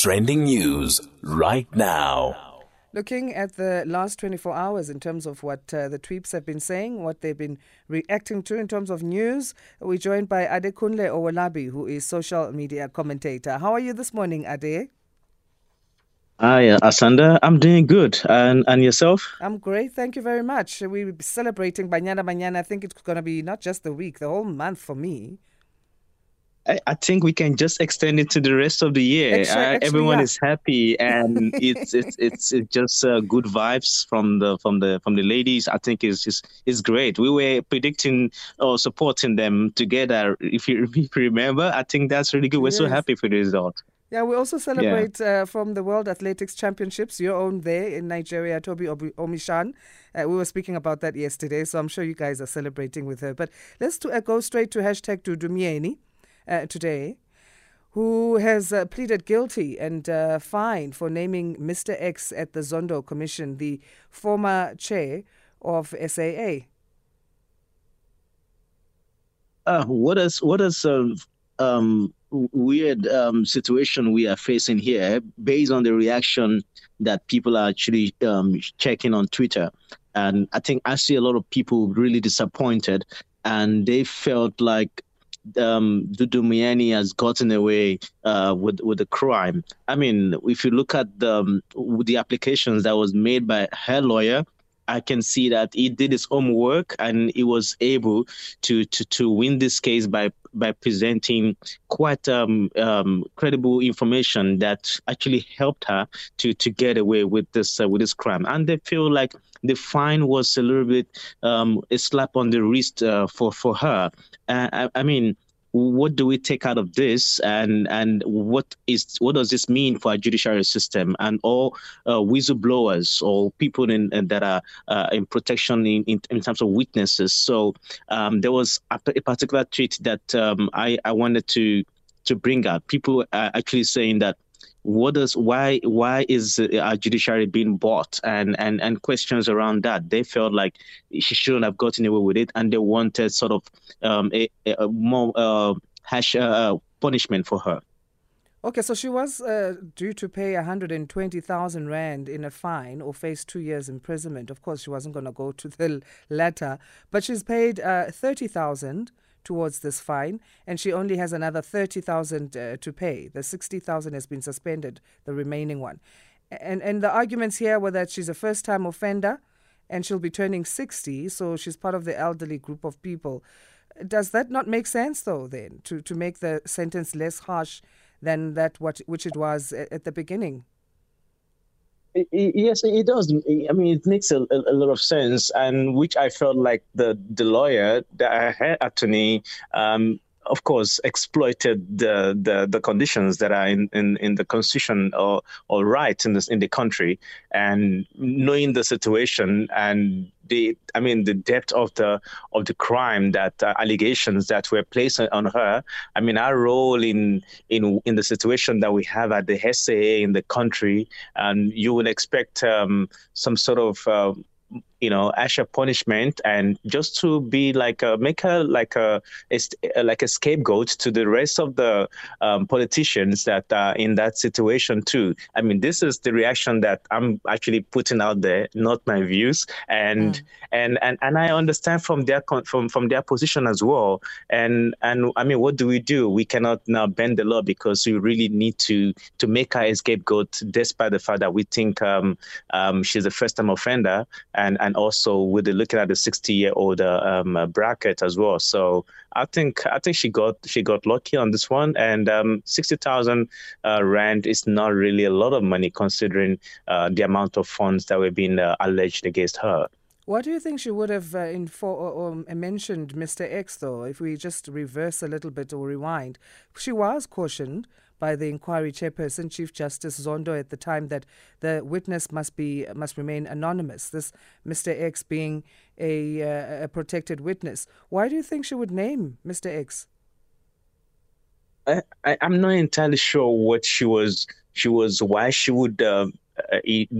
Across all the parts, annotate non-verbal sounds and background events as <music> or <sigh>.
Trending news right now. Looking at the last 24 hours in terms of what uh, the tweeps have been saying, what they've been reacting to in terms of news, we're joined by Adekunle Owolabi, who is social media commentator. How are you this morning, Ade? Hi, uh, Asanda. I'm doing good. And and yourself? I'm great. Thank you very much. We're celebrating Banyana Banyana. I think it's going to be not just the week, the whole month for me. I, I think we can just extend it to the rest of the year. Actually- uh, actually, everyone yeah. is happy, and <laughs> it's it's it's, it's just uh, good vibes from the from the from the ladies. I think it's just it's great. We were predicting or supporting them together. If you, <laughs> if you remember, I think that's really good. We're so happy for the result. Yeah, we also celebrate uh, from the World Athletics Championships, your own there in Nigeria, Tobi Amusan. Uh, we were speaking about that yesterday, so I'm sure you guys are celebrating with her. But let's to, uh, go straight to hashtag DuduMyeni uh, today, who has uh, pleaded guilty and uh, fined for naming Mr. X at the Zondo Commission, the former chair of SAA. Uh, what is what is a um weird um situation we are facing here based on the reaction that people are actually um checking on Twitter, and I think I see a lot of people really disappointed, and they felt like um Dudu Myeni has gotten away uh with with the crime. I mean, if you look at the um, the applications that was made by her lawyer. I can see that he did his homework and he was able to to to win this case by by presenting quite um, um, credible information that actually helped her to to get away with this uh, with this crime. And they feel like the fine was a little bit um, a slap on the wrist uh, for for her. Uh, I, I mean. What do we take out of this, and and what is what does this mean for our judiciary system and all uh, whistleblowers or people in, in that are uh, in protection in, in, in terms of witnesses? So um, there was a, particular tweet that um, I, I wanted to to bring out. People are actually saying that what does why why is uh, our judiciary being bought? And and and questions around that. They felt like she shouldn't have gotten away with it and they wanted sort of um, a, a more uh, hash uh, punishment for her. Okay, so she was uh, due to pay 120,000 Rand in a fine or face two years imprisonment. Of course, she wasn't going to go to the latter, but she's paid uh, 30,000 towards this fine, and she only has another 30,000 uh, to pay. The 60,000 has been suspended, the remaining one. And, and the arguments here were that she's a first time offender and she'll be turning 60, so she's part of the elderly group of people. Does that not make sense, though, then, to, to make the sentence less harsh than that what which it was a- at the beginning? Yes, it does. I mean, it makes a, a, a lot of sense, and which I felt like the the lawyer, the her attorney, um, of course, exploited the, the, the conditions that are in, in, in the constitution or or right in this in the country, and knowing the situation and the I mean the depth of the of the crime that uh, allegations that were placed on her. I mean, our role in in in the situation that we have at the SAA in the country and you would expect um, some sort of uh, you know Asha punishment and just to be like a, make her like a, a like a scapegoat to the rest of the um, politicians that are in that situation too. I mean, this is the reaction that I'm actually putting out there, not my views, and and and and I understand from their con- from from their position as well. And and I mean, what do we do? We cannot now bend the law because we really need to to make her a scapegoat, despite the fact that we think um, um, she's a first-time offender, and and also with the looking at the 60-year-old um, uh, bracket as well. So I think I think she got she got lucky on this one, and um, sixty thousand uh, rand is not really a lot of money considering uh, the amount of funds that were being uh, alleged against her. What do you think she would have uh, info- or, or mentioned Mr. X, though, if we just reverse a little bit or rewind? She was cautioned by the inquiry chairperson, Chief Justice Zondo, at the time that the witness must be must remain anonymous. This Mr. X being a, uh, a protected witness. Why do you think she would name Mr. X? I, I I'm not entirely sure what she was she was why she would uh,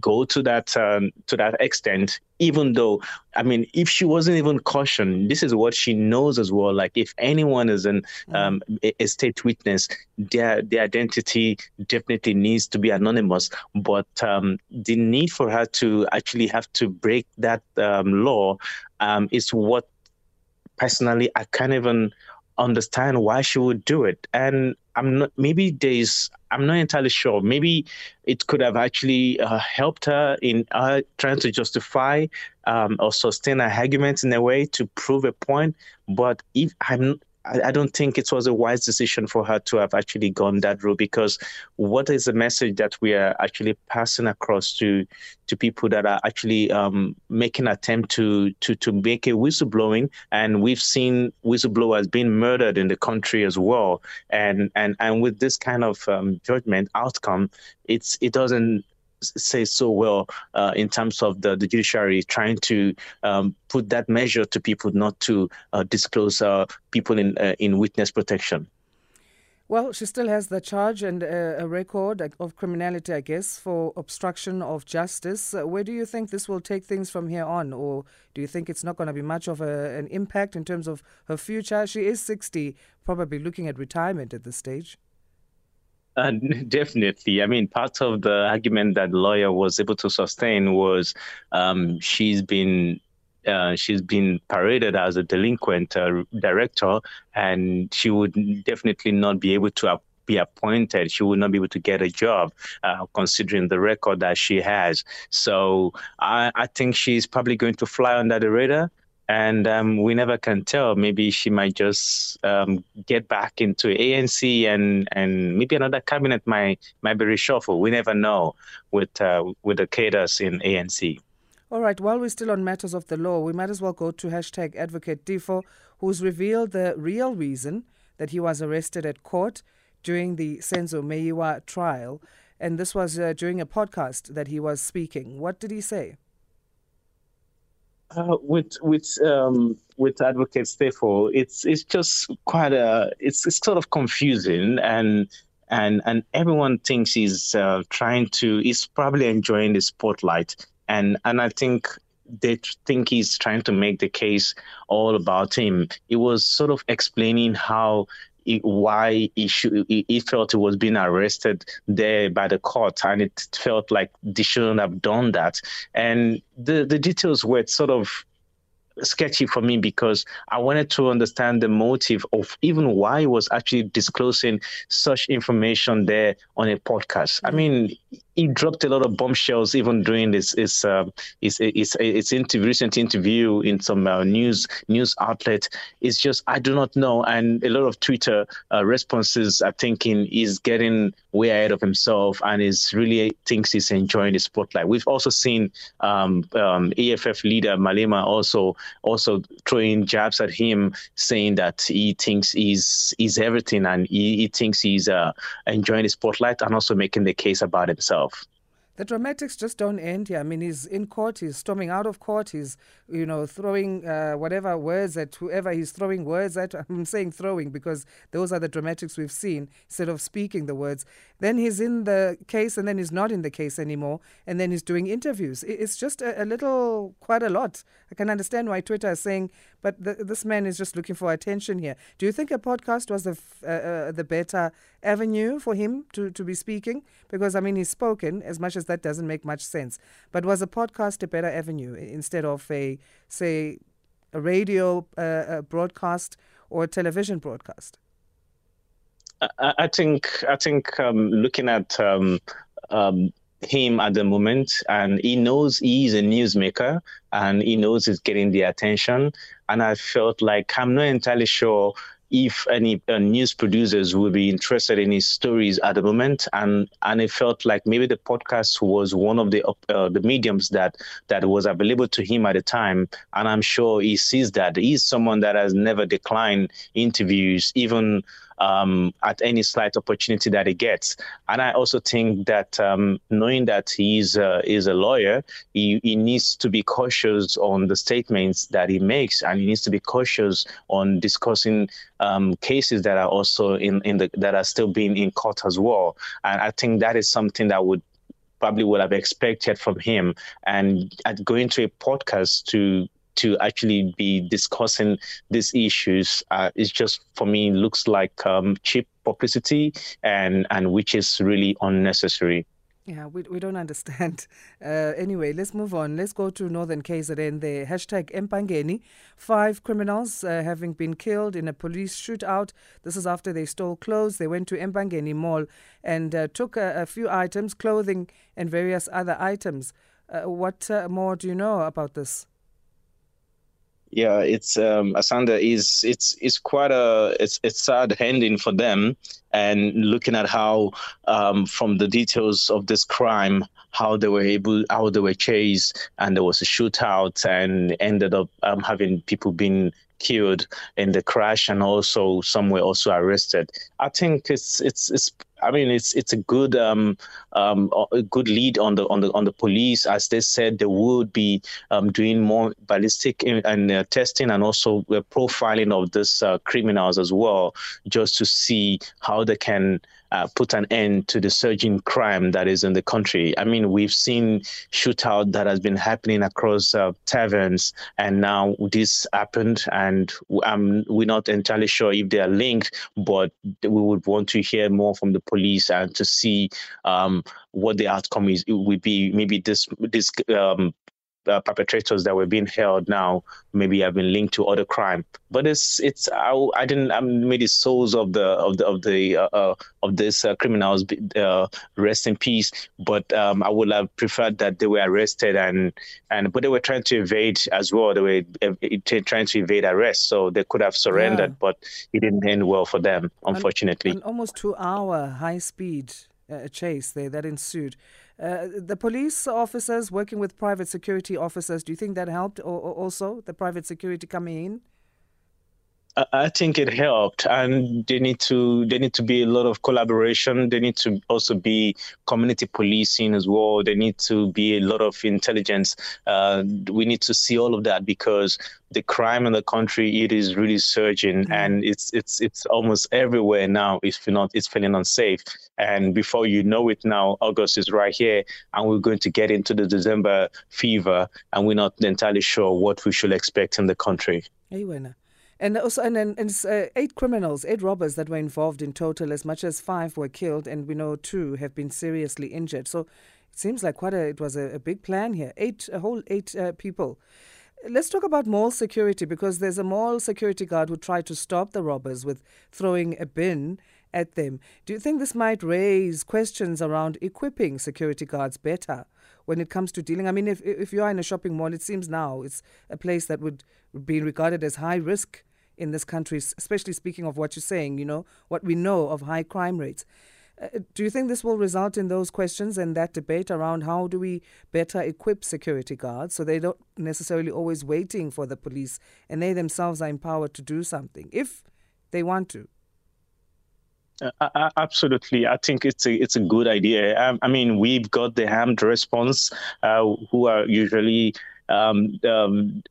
go to that um, to that extent even though i mean if she wasn't even cautioned this is what she knows as well like if anyone is an mm. um, a state witness their their identity definitely needs to be anonymous but um, the need for her to actually have to break that um, law um, is what personally i can't even understand why she would do it and i'm not maybe there's I'm not entirely sure. Maybe it could have actually uh, helped her in uh, trying to justify um, or sustain her arguments in a way to prove a point. But if I'm I, don't think it was a wise decision for her to have actually gone that route because what is the message that we are actually passing across to to people that are actually um, making attempt to to to make a whistleblowing? And we've seen whistleblowers being murdered in the country as well. And and and with this kind of um, judgment outcome it's it doesn't say so well uh, in terms of the, the judiciary trying to um, put that measure to people not to uh, disclose uh, people in uh, in witness protection. Well, she still has the charge and uh, a record of criminality, I guess, for obstruction of justice. Uh, where do you think this will take things from here on? Or do you think it's not going to be much of a, an impact in terms of her future? She is 60, probably looking at retirement at this stage. Uh, <laughs> definitely. I mean, part of the argument that lawyer was able to sustain was um, she's been uh, she's been paraded as a delinquent uh, director, and she would definitely not be able to be appointed. She would not be able to get a job, uh, considering the record that she has. So I, I think she's probably going to fly under the radar and um, we never can tell. Maybe she might just um, get back into ANC, and and maybe another cabinet might might be reshuffled. We never know with uh, with the cadres in ANC. All right. While we're still on matters of the law, we might as well go to hashtag Advocate Teffo, who's revealed the real reason that he was arrested at court during the Senzo Meyiwa trial, and this was uh, during a podcast that he was speaking. What did he say? Uh, with with um, with Advocate Stefo, it's it's just quite a it's it's sort of confusing and and and everyone thinks he's uh, trying to he's probably enjoying the spotlight and and I think they think he's trying to make the case all about him. It was sort of explaining how why he, should, he felt he was being arrested there by the court, and it felt like they shouldn't have done that. And the the details were sort of sketchy for me because I wanted to understand the motive of even why he was actually disclosing such information there on a podcast. I mm. mean, he dropped a lot of bombshells even during this his uh, his, his, his interview, recent interview in some uh, news news outlet. It's just I do not know, and a lot of Twitter uh, responses are thinking he's getting way ahead of himself and is really thinks he's enjoying the spotlight. We've also seen um, um, EFF leader Malema also also throwing jabs at him, saying that he thinks he's he's everything and he, he thinks he's uh, enjoying the spotlight and also making the case about himself himself. The dramatics just don't end here. I mean, he's in court, he's storming out of court, he's, you know, throwing uh, whatever words at whoever he's throwing words at. <laughs> I'm saying throwing because those are the dramatics we've seen instead of speaking the words. Then he's in the case and then he's not in the case anymore. And then he's doing interviews. It's just a, a little, quite a lot. I can understand why Twitter is saying, but this man is just looking for attention here. Do you think a podcast was the, uh, uh, the better avenue for him to, to be speaking? Because, I mean, he's spoken, as much as that doesn't make much sense. But was a podcast a better avenue instead of a, say, a radio uh, broadcast or a television broadcast? I, I think I think um, looking at um, um, him at the moment, and he knows he is a newsmaker, and he knows he's getting the attention. And I felt like I'm not entirely sure if any uh, news producers would be interested in his stories at the moment, and and it felt like maybe the podcast was one of the uh, the mediums that that was available to him at the time, and I'm sure he sees that. He's someone that has never declined interviews, even um, at any slight opportunity that he gets. And I also think that um, knowing that he's uh, is a lawyer, he, he needs to be cautious on the statements that he makes, and he needs to be cautious on discussing um, cases that are also in, in the that are still being in court as well. And I think that is something that would probably would have expected from him. And at going to a podcast to to actually be discussing these issues uh, is just for me looks like um, cheap publicity and and which is really unnecessary. Yeah, we, we don't understand. <laughs> Uh, anyway, let's move on. Let's go to Northern KZN. The hashtag Empangeni. Five criminals uh, having been killed in a police shootout. This is after they stole clothes. They went to Empangeni Mall and uh, took a, a, few items, clothing and various other items. Uh, what uh, more do you know about this? Yeah, it's um, Asanda is it's it's quite a it's it's sad ending for them, and looking at how um, from the details of this crime, how they were able, how they were chased, and there was a shootout, and ended up um, having people being killed in the crash, and also some were also arrested. I think it's it's it's I mean, it's it's a good um, um, a good lead on the on the on the police, as they said they would be um, doing more ballistic and uh, testing and also uh, profiling of these uh, criminals as well, just to see how they can uh, put an end to the surging crime that is in the country. I mean, we've seen shootout that has been happening across uh, taverns, and now this happened, and um, we're not entirely sure if they are linked, but we would want to hear more from the police and to see um, what the outcome is. It would be maybe this this um, uh, perpetrators that were being held now maybe have been linked to other crime. But it's it's I, I didn't I made the souls of the of the of the uh, uh, of these uh, criminals uh, rest in peace. But um, I would have preferred that they were arrested and and but they were trying to evade as well. They were trying to evade arrest, so they could have surrendered, yeah. but it didn't end well for them, unfortunately. An, an almost two hour high speed uh, chase there that ensued. Uh, the police officers working with private security officers, do you think that helped or, or also the private security coming in? I think it helped, and they need to they need to be a lot of collaboration. They need to also be community policing as well. They need to be a lot of intelligence. Uh, we need to see all of that because the crime in the country it is really surging, mm-hmm. and it's it's it's almost everywhere now. If not, it's feeling unsafe. And before you know it, now August is right here, and we're going to get into the December fever, and we're not entirely sure what we should expect in the country. Hey, and also, and, and, and uh, eight criminals, eight robbers that were involved in total. As much as five were killed, and we know two have been seriously injured. So it seems like quite a it was a, a big plan here. Eight, a whole eight uh, people. Let's talk about mall security because there's a mall security guard who tried to stop the robbers with throwing a bin at them. Do you think this might raise questions around equipping security guards better when it comes to dealing? I mean, if if you are in a shopping mall, it seems now it's a place that would be regarded as high risk in this country, especially speaking of what you're saying, you know, what we know of high crime rates. Uh, do you think this will result in those questions and that debate around how do we better equip security guards so they don't necessarily always waiting for the police and they themselves are empowered to do something if they want to? Uh, absolutely, I think it's a it's a good idea. Um, I mean, we've got the armed response, uh, who are usually um, um,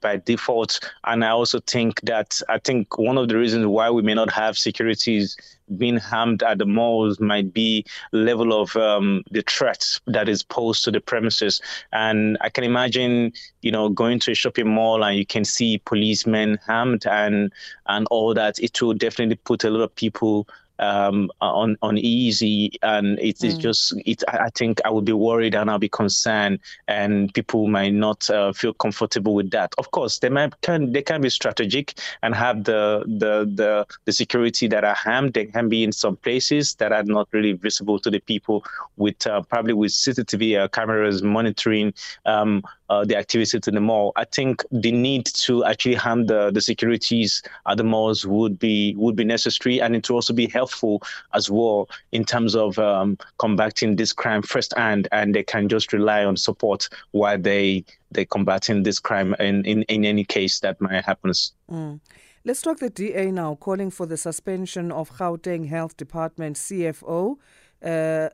by default. And I also think that I think one of the reasons why we may not have securities being harmed at the malls might be level of um, the threat that is posed to the premises. And I can imagine, you know, going to a shopping mall and you can see policemen harmed and and all that. It will definitely put a lot of people um, on uneasy, and it is mm. just it. I think I would be worried and I'll be concerned, and people might not uh, feel comfortable with that. Of course, they might can they can be strategic and have the the the, the security that are harmed. They can be in some places that are not really visible to the people, with uh, probably with CCTV uh, cameras monitoring um, uh, the activities in the mall. I think the need to actually harm the, the securities at the malls would be would be necessary, and it would also be helpful as well in terms of um, combating this crime firsthand, and they can just rely on support while they they combating this crime in, in, in any case that might happen. Mm. Let's talk the DA now, calling for the suspension of Gauteng Health Department CFO, uh,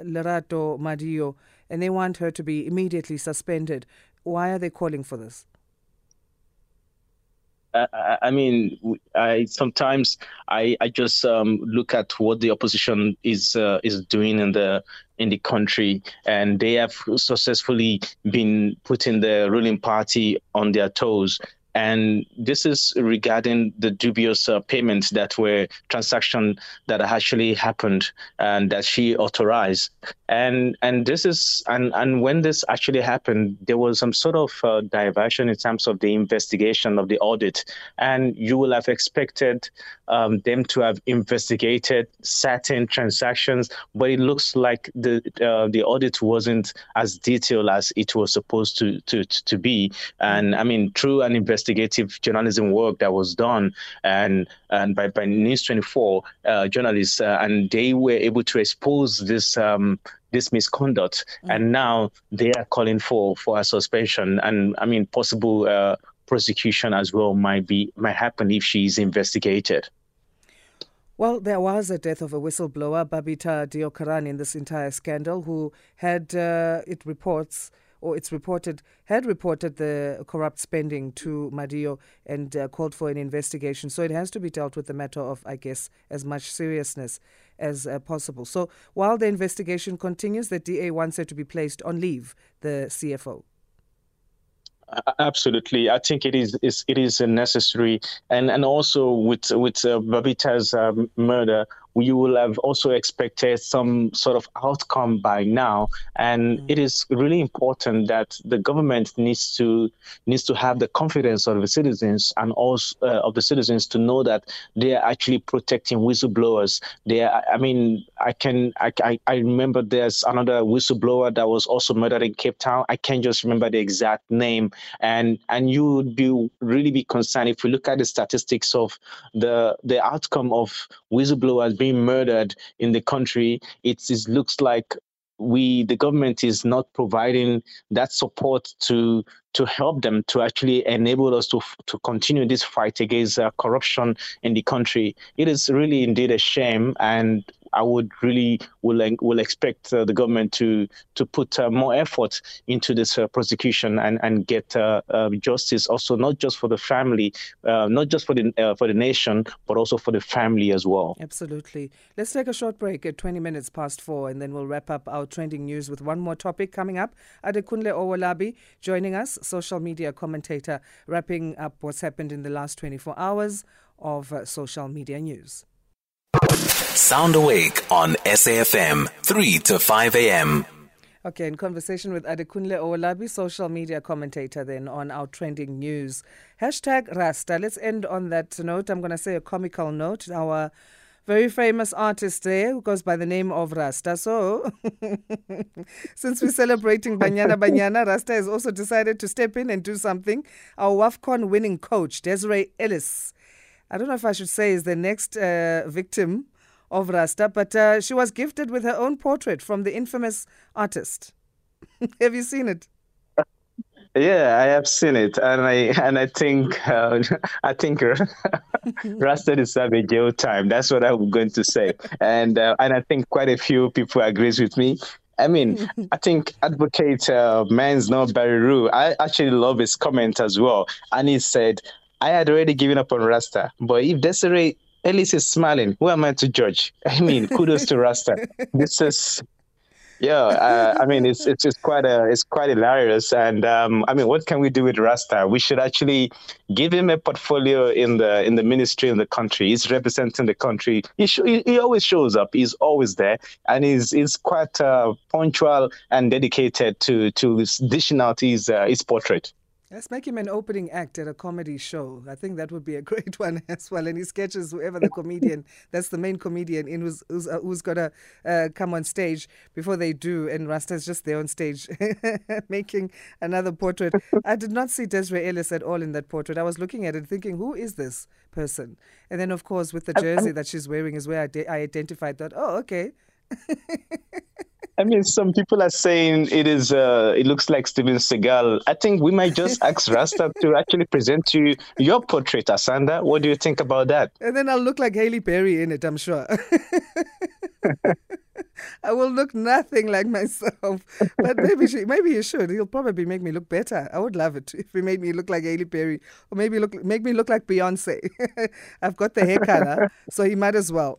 Lerato Madyo, and they want her to be immediately suspended. Why are they calling for this? I, I mean, I sometimes I I just um, look at what the opposition is uh, is doing in the in the country, and they have successfully been putting the ruling party on their toes. And this is regarding the dubious uh, payments that were transaction that actually happened and that she authorized. And and this is and and when this actually happened, there was some sort of uh, diversion in terms of the investigation of the audit. And you will have expected um, them to have investigated certain transactions, but it looks like the uh, the audit wasn't as detailed as it was supposed to to to be. And I mean, through an investigation investigative journalism work that was done and and by, by News 24 uh, journalists, uh, and they were able to expose this um, this misconduct, mm. and now they are calling for for a suspension and I mean possible uh, prosecution as well might be might happen if she is investigated. Well, there was a death of a whistleblower, Babita Deokaran, in this entire scandal, who had, uh, it reports, or it's reported, had reported the corrupt spending to Madyo and uh, called for an investigation. So it has to be dealt with the matter of, I guess, as much seriousness as uh, possible. So while the investigation continues, the DA wants her to be placed on leave, the CFO. Absolutely, I think it is, it is necessary, and and also with with uh, Babita's um, murder, you will have also expected some sort of outcome by now. And mm. it is really important that the government needs to needs to have the confidence of the citizens and also uh, of the citizens to know that they are actually protecting whistleblowers. They are, I mean, I can I, I, I remember there's another whistleblower that was also murdered in Cape Town. I can't just remember the exact name. And and you would be really be concerned if we look at the statistics of the the outcome of whistleblowers being being murdered in the country, it looks like we the government is not providing that support to to help them to actually enable us to to continue this fight against uh, corruption in the country. It is really indeed a shame and I would really will will expect uh, the government to to put uh, more effort into this uh, prosecution and and get uh, uh, justice also not just for the family, uh, not just for the for the nation, but also for the family as well. Absolutely. Let's take a short break at 20 minutes past four, and then we'll wrap up our trending news with one more topic coming up. Adekunle Owolabi joining us, social media commentator, wrapping up what's happened in the last 24 hours of social media news. Sound Awake on SAFM, 3 to 5 a.m. Okay, in conversation with Adekunle Owolabi, social media commentator, then on our trending news. Hashtag Rasta. Let's end on that note. I'm going to say a comical note. Our very famous artist there who goes by the name of Rasta. So, <laughs> since we're celebrating Banyana Banyana, Rasta has also decided to step in and do something. Our WAFCON winning coach, Desiree Ellis, I don't know if I should say is the next uh, victim of Rasta, but uh, she was gifted with her own portrait from the infamous artist. <laughs> have you seen it? Yeah, I have seen it, and I and I think uh, <laughs> I think <laughs> Rasta deserves a jail time. That's what I'm going to say, and uh, and I think quite a few people agrees with me. I mean, I think Advocate uh, Man's not Barry I actually love his comment as well, and he said I had already given up on Rasta, but if Desiree Ellis is smiling, who am I to judge? I mean, kudos to Rasta. This is, yeah. Uh, I mean, it's it's just quite a it's quite hilarious. And um, I mean, what can we do with Rasta? We should actually give him a portfolio in the in the ministry in the country. He's representing the country. He sh- he, always shows up. He's always there, and he's he's quite uh, punctual and dedicated to to this dishing out his uh, his portrait. Let's make him an opening act at a comedy show. I think that would be a <laughs> great one as well. And he sketches whoever the comedian, that's the main comedian in who's who's, uh, who's gonna uh, come on stage before they do. And Rasta's just there on stage <laughs> making another portrait. I did not see Desiree Ellis at all in that portrait. I was looking at it thinking, who is this person? And then, of course, with the jersey that she's wearing is where I, de- I identified that. Oh, okay. <laughs> I mean, some people are saying it is. Uh, it looks like Steven Seagal. I think we might just <laughs> ask Rasta to actually present to you your portrait, Asanda. What do you think about that? And then I'll look like Halle Berry in it. I'm sure. <laughs> I will look nothing like myself. But maybe she, maybe he should. He'll probably make me look better. I would love it <laughs> if he made me look like Halle Berry, or maybe look make me look like Beyonce. I've got the hair color, so he might as well.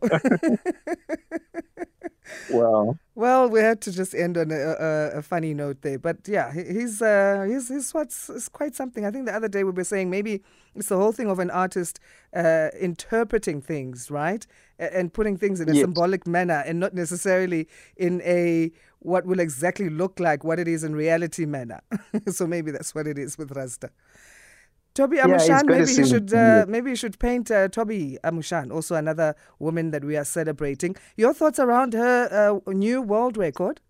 Well, well, we had to just end on a, a, a funny note there, but yeah, he's uh, he's he's what's is quite something. I think the other day we were saying maybe it's the whole thing of an artist uh, interpreting things, right, and putting things in a yes. symbolic manner, and not necessarily in a what will exactly look like what it is in reality manner. <laughs> so maybe that's what it is with Rasta. Tobi Amusan, yeah, maybe you should uh, maybe you should paint uh, Tobi Amusan, also another woman that we are celebrating. Your thoughts around her uh, new world record?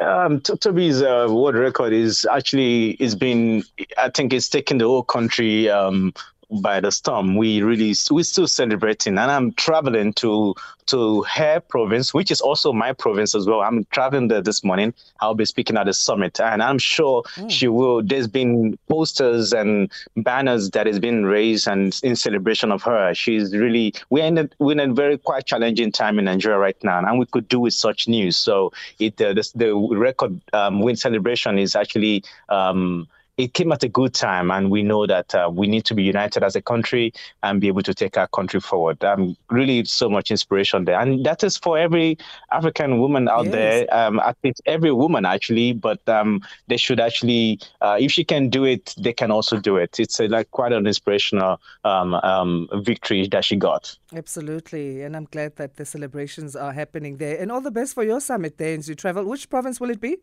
Um, Tobi's uh, world record is actually is been I think it's taken the whole country um, by the storm. We really we're still celebrating, and I'm traveling to to her province, which is also my province as well. I'm traveling there this morning. I'll be speaking at the summit, and I'm sure mm. she will. There's been posters and banners that has been raised and in celebration of her. She's really we're in a, we're in a very quite challenging time in Nigeria right now, and we could do with such news. So it uh, the, the record um, win celebration is actually. Um, it came at a good time, and we know that uh, we need to be united as a country and be able to take our country forward. Um, really, so much inspiration there, and that is for every African woman out yes. there. Um, I think every woman actually, but um, they should actually, uh, if she can do it, they can also do it. It's a, like quite an inspirational um, um, victory that she got. Absolutely, and I'm glad that the celebrations are happening there. And all the best for your summit there as you travel. Which province will it be?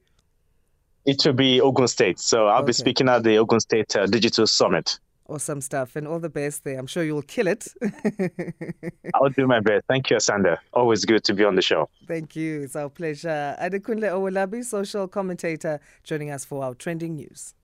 It will be Ogun State. So I'll okay. be speaking at the Ogun State uh, Digital Summit. Awesome stuff. And all the best there. I'm sure you'll kill it. <laughs> I'll do my best. Thank you, Asanda. Always good to be on the show. Thank you. It's our pleasure. Adekunle Owolabi, social commentator, joining us for our trending news.